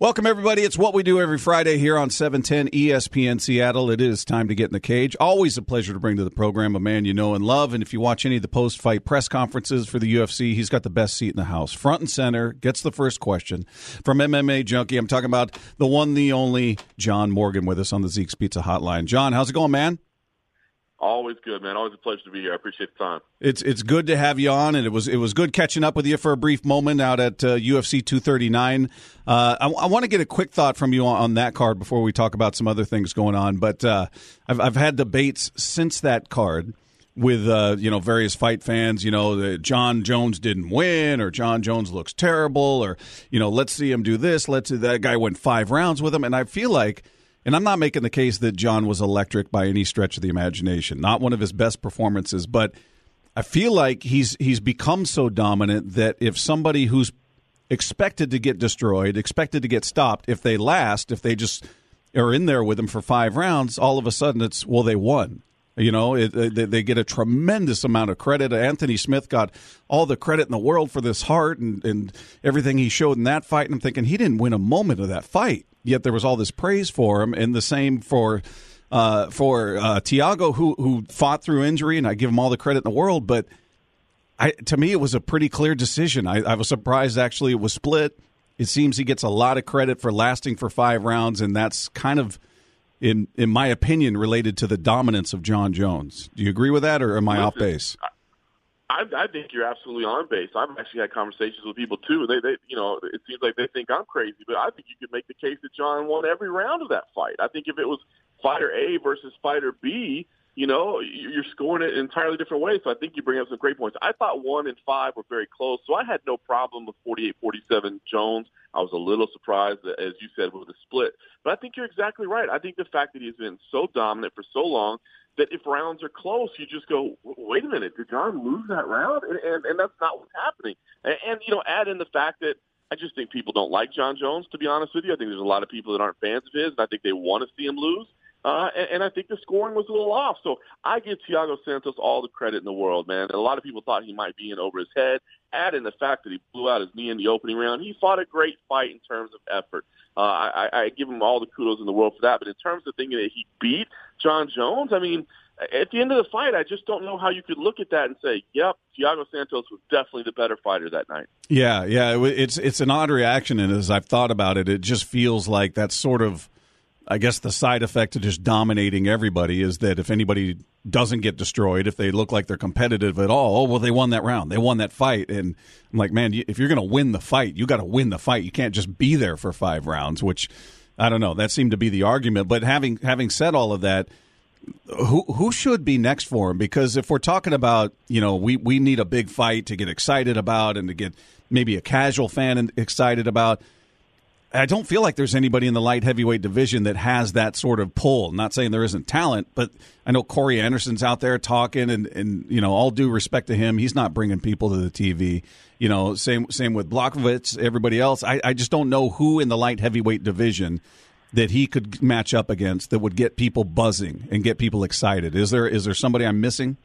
Welcome, everybody. It's what we do every Friday here on 710 ESPN Seattle. It is time to get in the cage. Always a pleasure to bring to the program a man you know and love. And if you watch any of the post fight press conferences for the UFC, he's got the best seat in the house. Front and center, gets the first question from MMA Junkie. I'm talking about the one, the only John Morgan with us on the Zeke's Pizza Hotline. John, how's it going, man? Always good, man. Always a pleasure to be here. I appreciate the time. It's it's good to have you on, and it was it was good catching up with you for a brief moment out at uh, UFC 239. Uh, I, I want to get a quick thought from you on, on, that card before we talk about some other things going on. But uh, I've I've had debates since that card with uh, you know various fight fans. You know, that Jon Jones didn't win, or Jon Jones looks terrible, or you know, let's see him do this. Let's that guy went five rounds with him, and I feel like and I'm not making the case that John was electric by any stretch of the imagination. Not one of his best performances, but I feel like he's he's become so dominant that if somebody who's expected to get destroyed, expected to get stopped, if they last, if they just are in there with him for five rounds, all of a sudden it's well they won. You know, it, they, they get a tremendous amount of credit. Anthony Smith got all the credit in the world for this heart and, and everything he showed in that fight. And I'm thinking he didn't win a moment of that fight yet there was all this praise for him, and the same for uh, for uh, Thiago, who who fought through injury, and I give him all the credit in the world. But I, to me, it was a pretty clear decision. I, I was surprised actually it was split. It seems he gets a lot of credit for lasting for five rounds, and that's kind of, in in my opinion, related to the dominance of Jon Jones. Do you agree with that, or am I Listen, off base? I, I think you're absolutely on base. I've actually had conversations with people too. They, they, you know, it seems like they think I'm crazy, but I think you could make the case that John won every round of that fight. I think if it was fighter A versus fighter B, you know, you're scoring it in entirely different ways. So I think you bring up some great points. I thought one and five were very close, so I had no problem with 48-47 Jones. I was a little surprised, that, as you said, with the split. But I think you're exactly right. I think the fact that he's been so dominant for so long that if rounds are close, you just go, wait a minute, did John lose that round? And, and, and that's not what's happening. And, and, you know, add in the fact that I just think people don't like John Jones, to be honest with you. I think there's a lot of people that aren't fans of his, and I think they want to see him lose. Uh, and, and I think the scoring was a little off. So I give Thiago Santos all the credit in the world, man. And a lot of people thought he might be in over his head. Add in the fact that he blew out his knee in the opening round. He fought a great fight in terms of effort. Uh, I, I give him all the kudos in the world for that. But in terms of thinking that he beat Jon Jones, I mean, at the end of the fight, I just don't know how you could look at that and say, "Yep, Thiago Santos was definitely the better fighter that night." Yeah, yeah, it's it's an odd reaction, and as I've thought about it, it just feels like that's sort of, I guess, the side effect of just dominating everybody is that if anybody doesn't get destroyed, if they look like they're competitive at all, oh well, they won that round, they won that fight, and I'm like, man, if you're going to win the fight, you got to win the fight. You can't just be there for five rounds, which I don't know. That seemed to be the argument. But having having said all of that who who should be next for him? Because if we're talking about, you know, we, we need a big fight to get excited about and to get maybe a casual fan excited about. I don't feel like there's anybody in the light heavyweight division that has that sort of pull. not saying there isn't talent, but I know Corey Anderson's out there talking, and, and you know, all due respect to him, he's not bringing people to the TV. You know, same same with Blachowicz, everybody else. I, I just don't know who in the light heavyweight division that he could match up against that would get people buzzing and get people excited? Is there is there somebody I'm missing?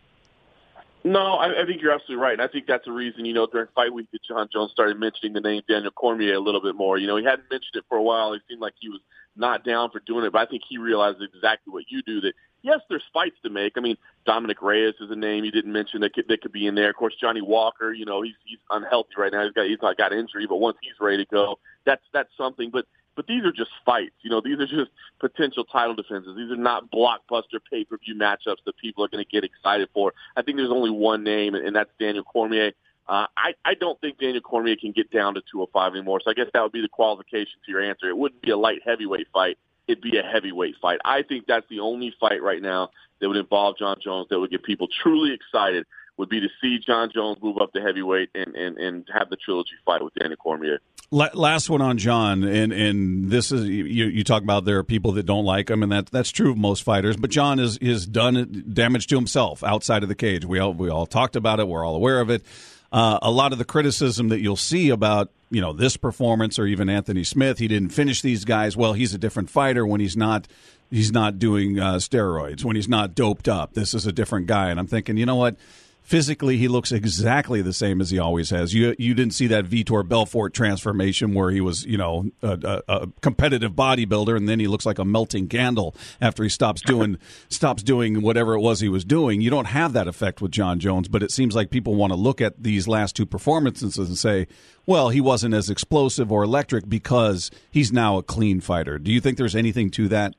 No, I, I think you're absolutely right. And I think that's the reason, you know, during fight week that Jon Jones started mentioning the name Daniel Cormier a little bit more. You know, he hadn't mentioned it for a while. He seemed like he was not down for doing it, but I think he realized exactly what you do that yes, there's fights to make. I mean, Dominick Reyes is a name you didn't mention that could that could be in there. Of course, Johnny Walker, you know, he's he's unhealthy right now. He's got he's not got injury, but once he's ready to go, that's that's something. But but these are just fights. You know, these are just potential title defenses. These are not blockbuster pay-per-view matchups that people are going to get excited for. I think there's only one name, and that's Daniel Cormier. Uh, I, I don't think Daniel Cormier can get down to 205 anymore. So I guess that would be the qualification to your answer. It wouldn't be a light heavyweight fight. It'd be a heavyweight fight. I think that's the only fight right now that would involve Jon Jones that would get people truly excited would be to see Jon Jones move up to heavyweight and, and, and have the trilogy fight with Daniel Cormier. Last one on John, and and this is you. You talk about there are people that don't like him, and that that's true of most fighters. But John is is done damage to himself outside of the cage. We all we all talked about it. We're all aware of it. Uh, a lot of the criticism that you'll see about you know this performance or even Anthony Smith, he didn't finish these guys. Well, he's a different fighter when he's not he's not doing uh, steroids when he's not doped up. This is a different guy, and I'm thinking, you know what? Physically he looks exactly the same as he always has. You you didn't see that Vitor Belfort transformation where he was you know a, a, a, competitive bodybuilder and then he looks like a melting candle after he stops doing stops doing whatever it was he was doing. You don't have that effect with Jon Jones, but it seems like people want to look at these last two performances and say, well, he wasn't as explosive or electric because he's now a clean fighter. Do you think there's anything to that?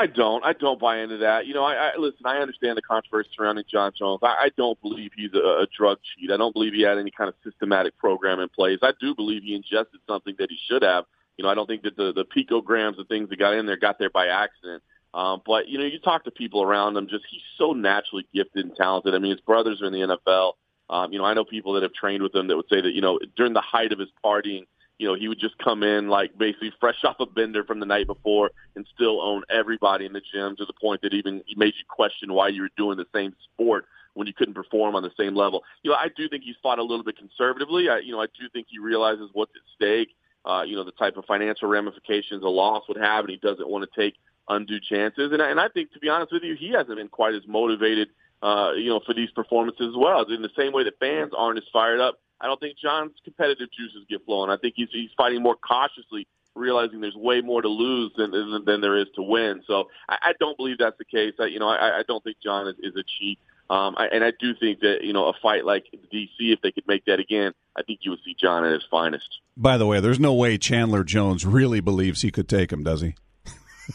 I don't. I don't buy into that. You know, I, I listen. I understand the controversy surrounding Jon Jones. I, I don't believe he's a, a drug cheat. I don't believe he had any kind of systematic program in place. I do believe he ingested something that he should have. You know, I don't think that the the picograms of things that got in there got there by accident. Um, but you know, you talk to people around him. Just he's so naturally gifted and talented. I mean, his brothers are in the NFL. Um, you know, I know people that have trained with him that would say that you know during the height of his partying you know, he would just come in like basically fresh off a bender from the night before and still own everybody in the gym to the point that even he made you question why you were doing the same sport when you couldn't perform on the same level. You know, I do think he's fought a little bit conservatively. I, you know, I do think he realizes what's at stake. Uh, you know, the type of financial ramifications a loss would have, and he doesn't want to take undue chances. And, and I think, to be honest with you, he hasn't been quite as motivated, uh, you know, for these performances as well. In the same way that fans aren't as fired up I don't think John's competitive juices get flowing. I think he's he's fighting more cautiously, realizing there's way more to lose than than, than there is to win. So I, I don't believe that's the case. I, you know, I, I don't think John is, is a cheat. Um, I, and I do think that you know a fight like DC, if they could make that again, I think you would see John at his finest. By the way, there's no way Chandler Jones really believes he could take him, does he?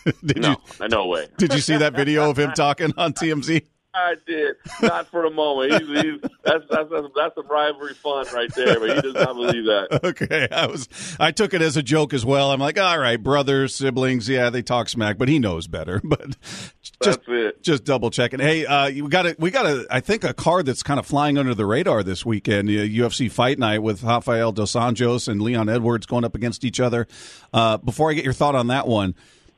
did no, you, no way. did you see that video of him talking on TMZ? I did. Not for a moment. He's, he's, that's, that's, that's, that's some rivalry fun right there, but he does not believe that. Okay. I was, I took it as a joke as well. I'm like, all right, brothers, siblings, yeah, they talk smack, but he knows better. But just, just double checking. Hey, uh, we got a, we got a, I think a card that's kind of flying under the radar this weekend. Uh, UFC Fight Night with Rafael dos Anjos and Leon Edwards going up against each other. Uh, before I get your thought on that one,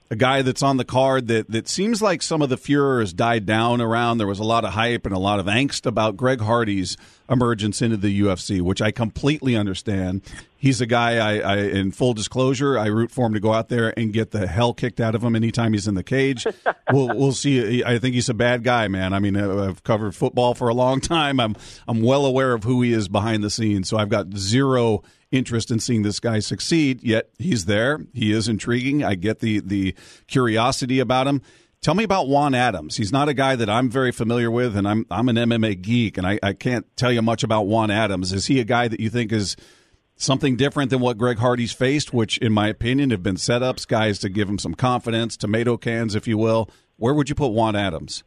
a guy that's on the card that, that seems like some of the furor has died down around. There was a lot of hype and a lot of angst about Greg Hardy's emergence into the UFC, which I completely understand. He's a guy I, I, in full disclosure, I root for him to go out there and get the hell kicked out of him anytime he's in the cage. we'll, we'll see. I think he's a bad guy, man. I mean, I've covered football for a long time. I'm, I'm well aware of who he is behind the scenes. So I've got zero interest in seeing this guy succeed. Yet he's there. He is intriguing. I get the the curiosity about him. Tell me about Juan Adams. He's not a guy that I'm very familiar with, and I'm I'm an MMA geek, and I, I can't tell you much about Juan Adams. Is he a guy that you think is something different than what Greg Hardy's faced, which, in my opinion, have been setups, guys to give him some confidence, tomato cans, if you will? Where would you put Juan Adams?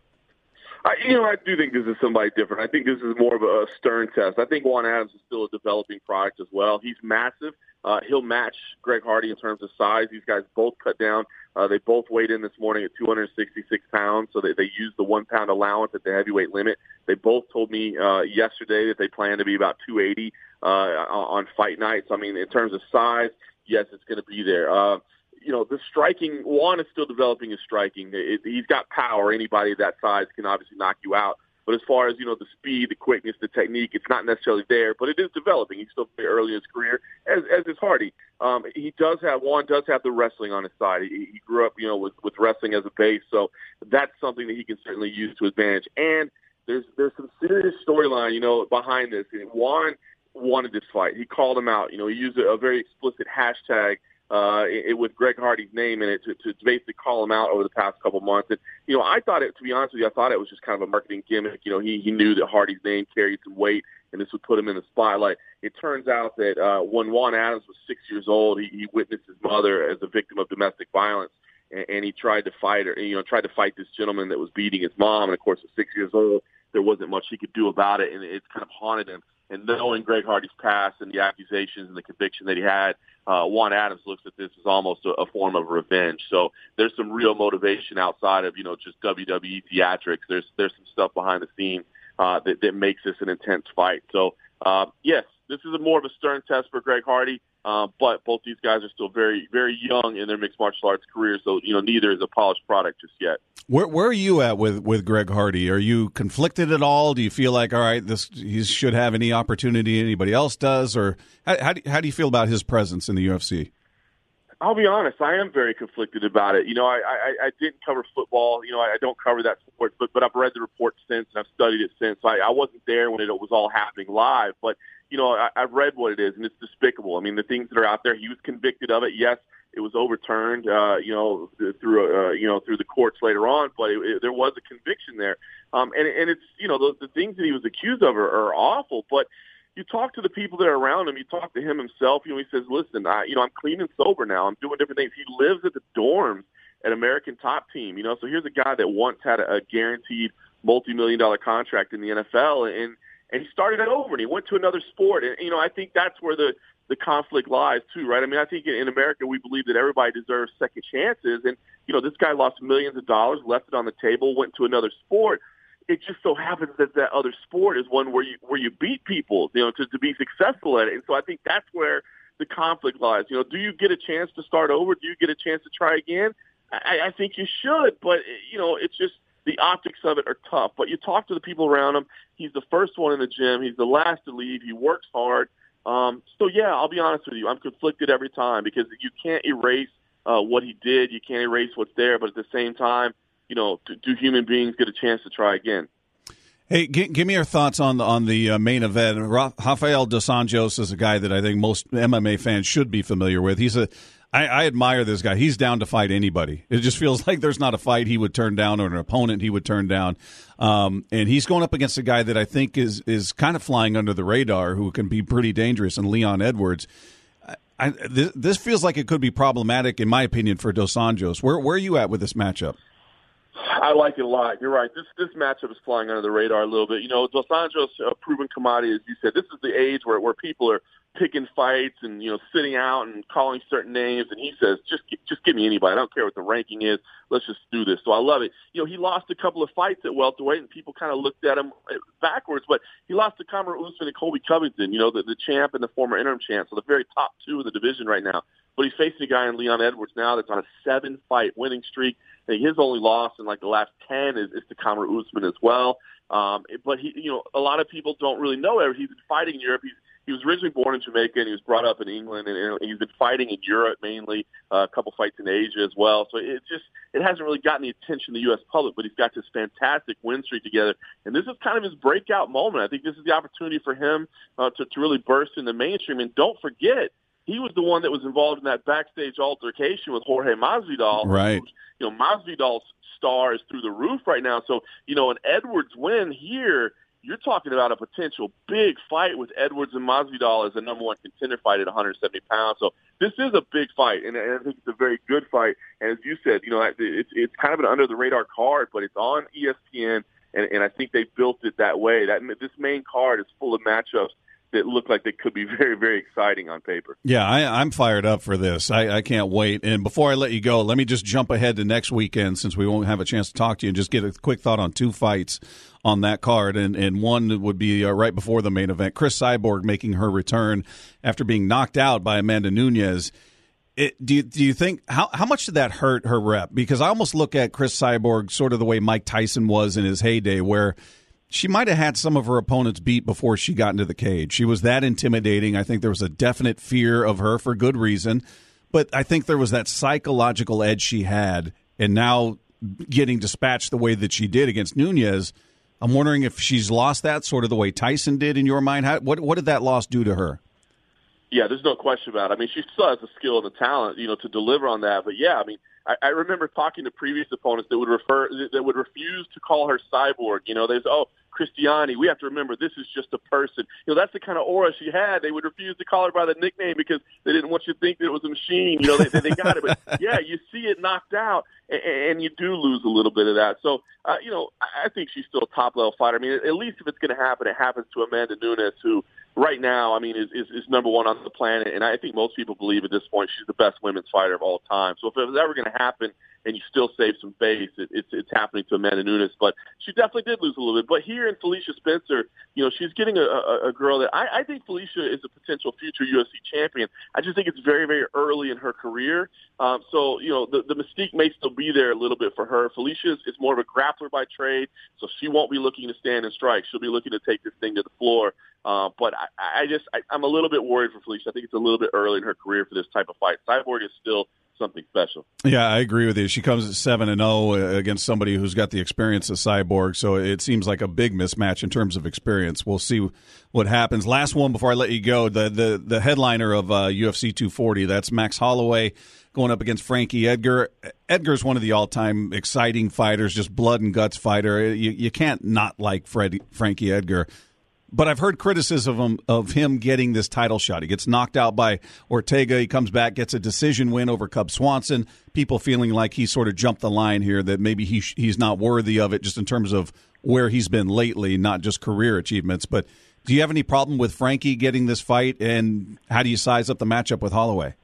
I, you know, I do think this is somebody different. I think this is more of a stern test. I think Juan Adams is still a developing product as well. He's massive. Uh, he'll match Greg Hardy in terms of size. These guys both cut down. Uh, they both weighed in this morning at 266 pounds, so they, they used the one pound allowance at the heavyweight limit. They both told me uh, yesterday that they plan to be about 280 uh, on fight nights. I mean, in terms of size, yes, it's going to be there. Uh, you know, the striking, Juan is still developing his striking. It, he's got power. Anybody that size can obviously knock you out. But as far as, you know, the speed, the quickness, the technique, it's not necessarily there, but it is developing. He's still very early in his career, as, as is Hardy. Um, he does have, Juan does have the wrestling on his side. He, he grew up, you know, with, with wrestling as a base, so that's something that he can certainly use to advantage. And there's, there's some serious storyline, you know, behind this. And Juan wanted this fight. He called him out. You know, he used a, a very explicit hashtag uh, it, with Greg Hardy's name in it to, to basically call him out over the past couple months. And, you know, I thought it, to be honest with you, I thought it was just kind of a marketing gimmick. You know, he, he knew that Hardy's name carried some weight and this would put him in the spotlight. It turns out that uh, when Juan Adams was six years old, he, he witnessed his mother as a victim of domestic violence. And, and he tried to fight her, you know, tried to fight this gentleman that was beating his mom. And of course, at six years old, there wasn't much he could do about it. And it's kind of haunted him and knowing Greg Hardy's past and the accusations and the conviction that he had, uh, Juan Adams looks at this as almost a, a form of revenge. So there's some real motivation outside of you know just WWE theatrics. There's there's some stuff behind the scenes uh, that that makes this an intense fight. So uh, yes, this is a more of a stern test for Greg Hardy. Uh, but both these guys are still very, very young in their mixed martial arts career, so you know neither is a polished product just yet. Where Where are you at with with Greg Hardy? Are you conflicted at all? Do you feel like all right, this he should have any opportunity anybody else does, or how how do, how do you feel about his presence in the UFC? I'll be honest. I am very conflicted about it. You know, I, I, I didn't cover football. You know, I, I don't cover that sport, but but I've read the report since and I've studied it since. I, I wasn't there when it was all happening live, but you know, I, I've read what it is, and it's despicable. I mean, the things that are out there. He was convicted of it. Yes, it was overturned. Uh, you know, through uh, you know through the courts later on, but it, it, there was a conviction there. Um, and and it's you know the, the things that he was accused of are, are awful, but you talk to the people that are around him. You talk to him himself. You know, he says, "Listen, I, you know, I'm clean and sober now. I'm doing different things." He lives at the dorms at American Top Team. You know, so here's a guy that once had a, a guaranteed multi-million dollar contract in the NFL, and and he started it over, and he went to another sport. And you know, I think that's where the the conflict lies too, right? I mean, I think in America we believe that everybody deserves second chances, and you know, this guy lost millions of dollars, left it on the table, went to another sport it just so happens that that other sport is one where you where you beat people, you know, to, to be successful at it. And so I think that's where the conflict lies. You know, do you get a chance to start over? Do you get a chance to try again? I, I think you should, but you know, it's just the optics of it are tough. But you talk to the people around him. He's the first one in the gym. He's the last to leave. He works hard. Um, so yeah, I'll be honest with you. I'm conflicted every time because you can't erase uh, what he did. You can't erase what's there. But at the same time, you know, do, do human beings get a chance to try again? Hey, g- give me your thoughts on the on the uh, main event. Rafael dos Anjos is a guy that I think most MMA fans should be familiar with. He's a I, I admire this guy. He's down to fight anybody. It just feels like there's not a fight he would turn down or an opponent he would turn down. Um, and he's going up against a guy that I think is is kind of flying under the radar, who can be pretty dangerous, and Leon Edwards. I, this, this feels like it could be problematic, in my opinion, for Dos Anjos. Where where are you at with this matchup? I like it a lot. You're right. This this matchup is flying under the radar a little bit. You know, Dos Anjos, a proven commodity, as you said. This is the age where where people are picking fights and you know sitting out and calling certain names. And he says, just just give me anybody. I don't care what the ranking is. Let's just do this. So I love it. You know, he lost a couple of fights at welterweight, and people kind of looked at him backwards. But he lost to Kamaru Usman and Colby Covington. You know, the, the champ and the former interim champ, so the very top two of the division right now. But he's facing a guy in Leon Edwards now that's on a seven fight winning streak. Think his only loss in like the last ten is, is to Kamaru Usman as well. Um, but he, you know, a lot of people don't really know it. He's been fighting in Europe. He's he was originally born in Jamaica and he was brought up in England and he's been fighting in Europe mainly, uh, a couple fights in Asia as well. So it just it hasn't really gotten the attention of the U.S. public, but he's got this fantastic win streak together, and this is kind of his breakout moment. I think this is the opportunity for him uh, to to really burst in the mainstream. And don't forget, he was the one that was involved in that backstage altercation with Jorge Masvidal. Right. You know, Masvidal's star is through the roof right now. So, you know, an Edwards win here, you're talking about a potential big fight with Edwards and Masvidal as a number one contender fight at 170 pounds. So this is a big fight, and I think it's a very good fight. And as you said, you know, it's it's kind of an under the radar card, but it's on ESPN, and, and I think they built it that way. That this main card is full of matchups that look like they could be very, very exciting on paper. Yeah, I, am fired up for this. I, I, can't wait. And before I let you go, let me just jump ahead to next weekend since we won't have a chance to talk to you and just get a quick thought on two fights on that card. And, and one would be uh, right before the main event Cris Cyborg making her return after being knocked out by Amanda Nunes. It, do you, do you think how how much did that hurt her rep? Because I almost look at Cris Cyborg sort of the way Mike Tyson was in his heyday, where she might have had some of her opponents beat before she got into the cage. She was that intimidating. I think there was a definite fear of her for good reason, but I think there was that psychological edge she had, and now getting dispatched the way that she did against Nunes. I'm wondering if she's lost that sort of the way Tyson did in your mind. How, what what did that loss do to her? Yeah, there's no question about it. I mean, she still has the skill and the talent, you know, to deliver on that. But yeah, I mean, I, I remember talking to previous opponents that would refer that would refuse to call her cyborg. You know, they say, "Oh, Christiane, we have to remember this is just a person." You know, that's the kind of aura she had. They would refuse to call her by the nickname because they didn't want you to think that it was a machine. You know, they, they got it. But yeah, you see it knocked out, and, and you do lose a little bit of that. So, uh, you know, I think she's still a top level fighter. I mean, at least if it's going to happen, it happens to Amanda Nunes, who right now, I mean, is, is, is number one on the planet, and I think most people believe at this point she's the best women's fighter of all time. So if it was ever going to happen, and you still save some face. It, it's it's happening to Amanda Nunes, but she definitely did lose a little bit. But here in Felicia Spencer, you know, she's getting a, a, a girl that I, I think Felicia is a potential future UFC champion. I just think it's very very early in her career, um, so you know the the mystique may still be there a little bit for her. Felicia is, is more of a grappler by trade, so she won't be looking to stand and strike. She'll be looking to take this thing to the floor. Uh, but I, I just I, I'm a little bit worried for Felicia. I think it's a little bit early in her career for this type of fight. Cyborg is still something special. Yeah, I agree with you. She comes at seven and zero uh, against somebody who's got the experience of Cyborg, so it seems like a big mismatch in terms of experience. We'll see what happens. Last one before I let you go. The the the headliner of uh, UFC 240. That's Max Holloway going up against Frankie Edgar. Edgar's one of the all time exciting fighters, just blood and guts fighter. You you can't not like Fred, Frankie Edgar but I've heard criticism of him, getting this title shot. He gets knocked out by Ortega. He comes back, gets a decision win over Cub Swanson. People feeling like he sort of jumped the line here, that maybe he he's not worthy of it, just in terms of where he's been lately, not just career achievements. But do you have any problem with Frankie getting this fight, and how do you size up the matchup with Holloway?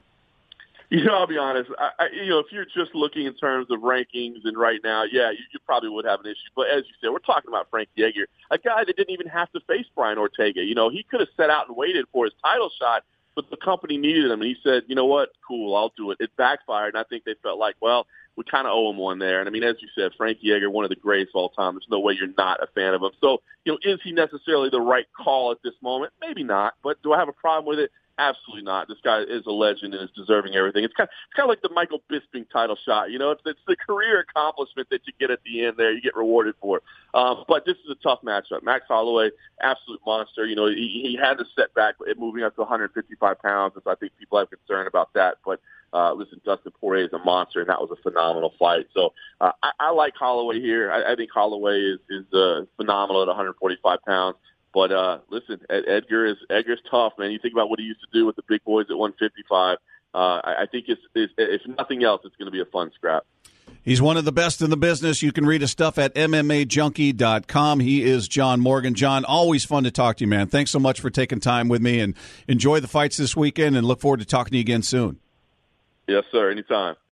You know, I'll be honest. I, I, you know, if you're just looking in terms of rankings and right now, yeah, you, you probably would have an issue. But as you said, we're talking about Frank Edgar, a guy that didn't even have to face Brian Ortega. You know, he could have set out and waited for his title shot, but the company needed him, and he said, "You know what? Cool, I'll do it." It backfired, and I think they felt like, well, we kind of owe him one there. And I mean, as you said, Frankie Edgar, one of the greats of all time. There's no way you're not a fan of him. So, you know, is he necessarily the right call at this moment? Maybe not. But do I have a problem with it? Absolutely not. This guy is a legend and is deserving everything. It's kind of, it's kind of like the Michael Bisping title shot. You know, it's, it's the career accomplishment that you get at the end there. You get rewarded for. Um, but this is a tough matchup. Max Holloway, absolute monster. You know, he, he had a setback moving up to 155 pounds, and so I think people have concern about that. But uh, listen, Dustin Poirier is a monster, and that was a phenomenal fight. So uh, I, I like Holloway here. I, I think Holloway is is uh, phenomenal at 145 pounds. But uh, listen, Edgar is Edgar's tough, man. You think about what he used to do with the big boys at 155. Uh, I, I think it's, it's if nothing else, it's going to be a fun scrap. He's one of the best in the business. You can read his stuff at MMAJunkie.com. He is John Morgan. John, always fun to talk to you, man. Thanks so much for taking time with me and enjoy the fights this weekend and look forward to talking to you again soon. Yes, sir. Anytime.